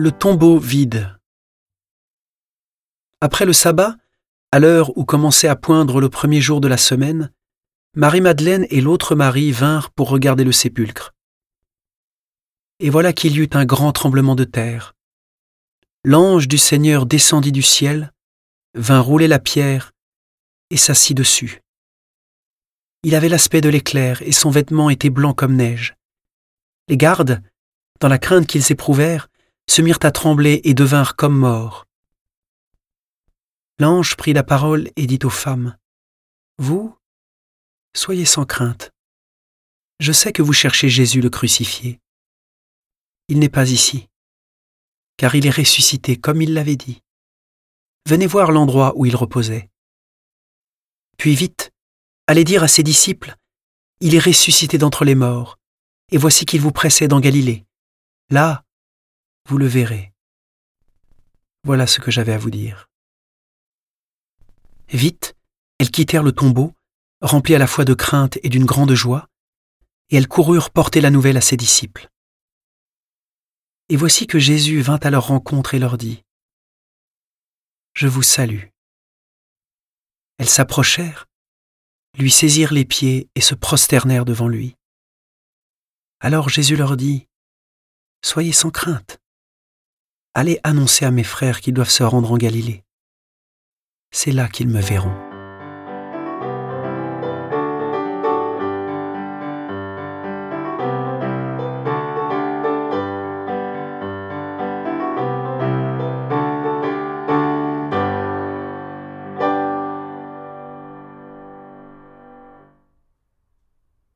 Le tombeau vide. Après le sabbat, à l'heure où commençait à poindre le premier jour de la semaine, Marie-Madeleine et l'autre Marie vinrent pour regarder le sépulcre. Et voilà qu'il y eut un grand tremblement de terre. L'ange du Seigneur descendit du ciel, vint rouler la pierre et s'assit dessus. Il avait l'aspect de l'éclair et son vêtement était blanc comme neige. Les gardes, dans la crainte qu'ils éprouvèrent, se mirent à trembler et devinrent comme morts. L'ange prit la parole et dit aux femmes, Vous, soyez sans crainte. Je sais que vous cherchez Jésus le crucifié. Il n'est pas ici, car il est ressuscité comme il l'avait dit. Venez voir l'endroit où il reposait. Puis vite, allez dire à ses disciples, Il est ressuscité d'entre les morts, et voici qu'il vous précède en Galilée. Là, vous le verrez. Voilà ce que j'avais à vous dire. Vite, elles quittèrent le tombeau, remplies à la fois de crainte et d'une grande joie, et elles coururent porter la nouvelle à ses disciples. Et voici que Jésus vint à leur rencontre et leur dit, Je vous salue. Elles s'approchèrent, lui saisirent les pieds et se prosternèrent devant lui. Alors Jésus leur dit, Soyez sans crainte. Allez annoncer à mes frères qu'ils doivent se rendre en Galilée. C'est là qu'ils me verront.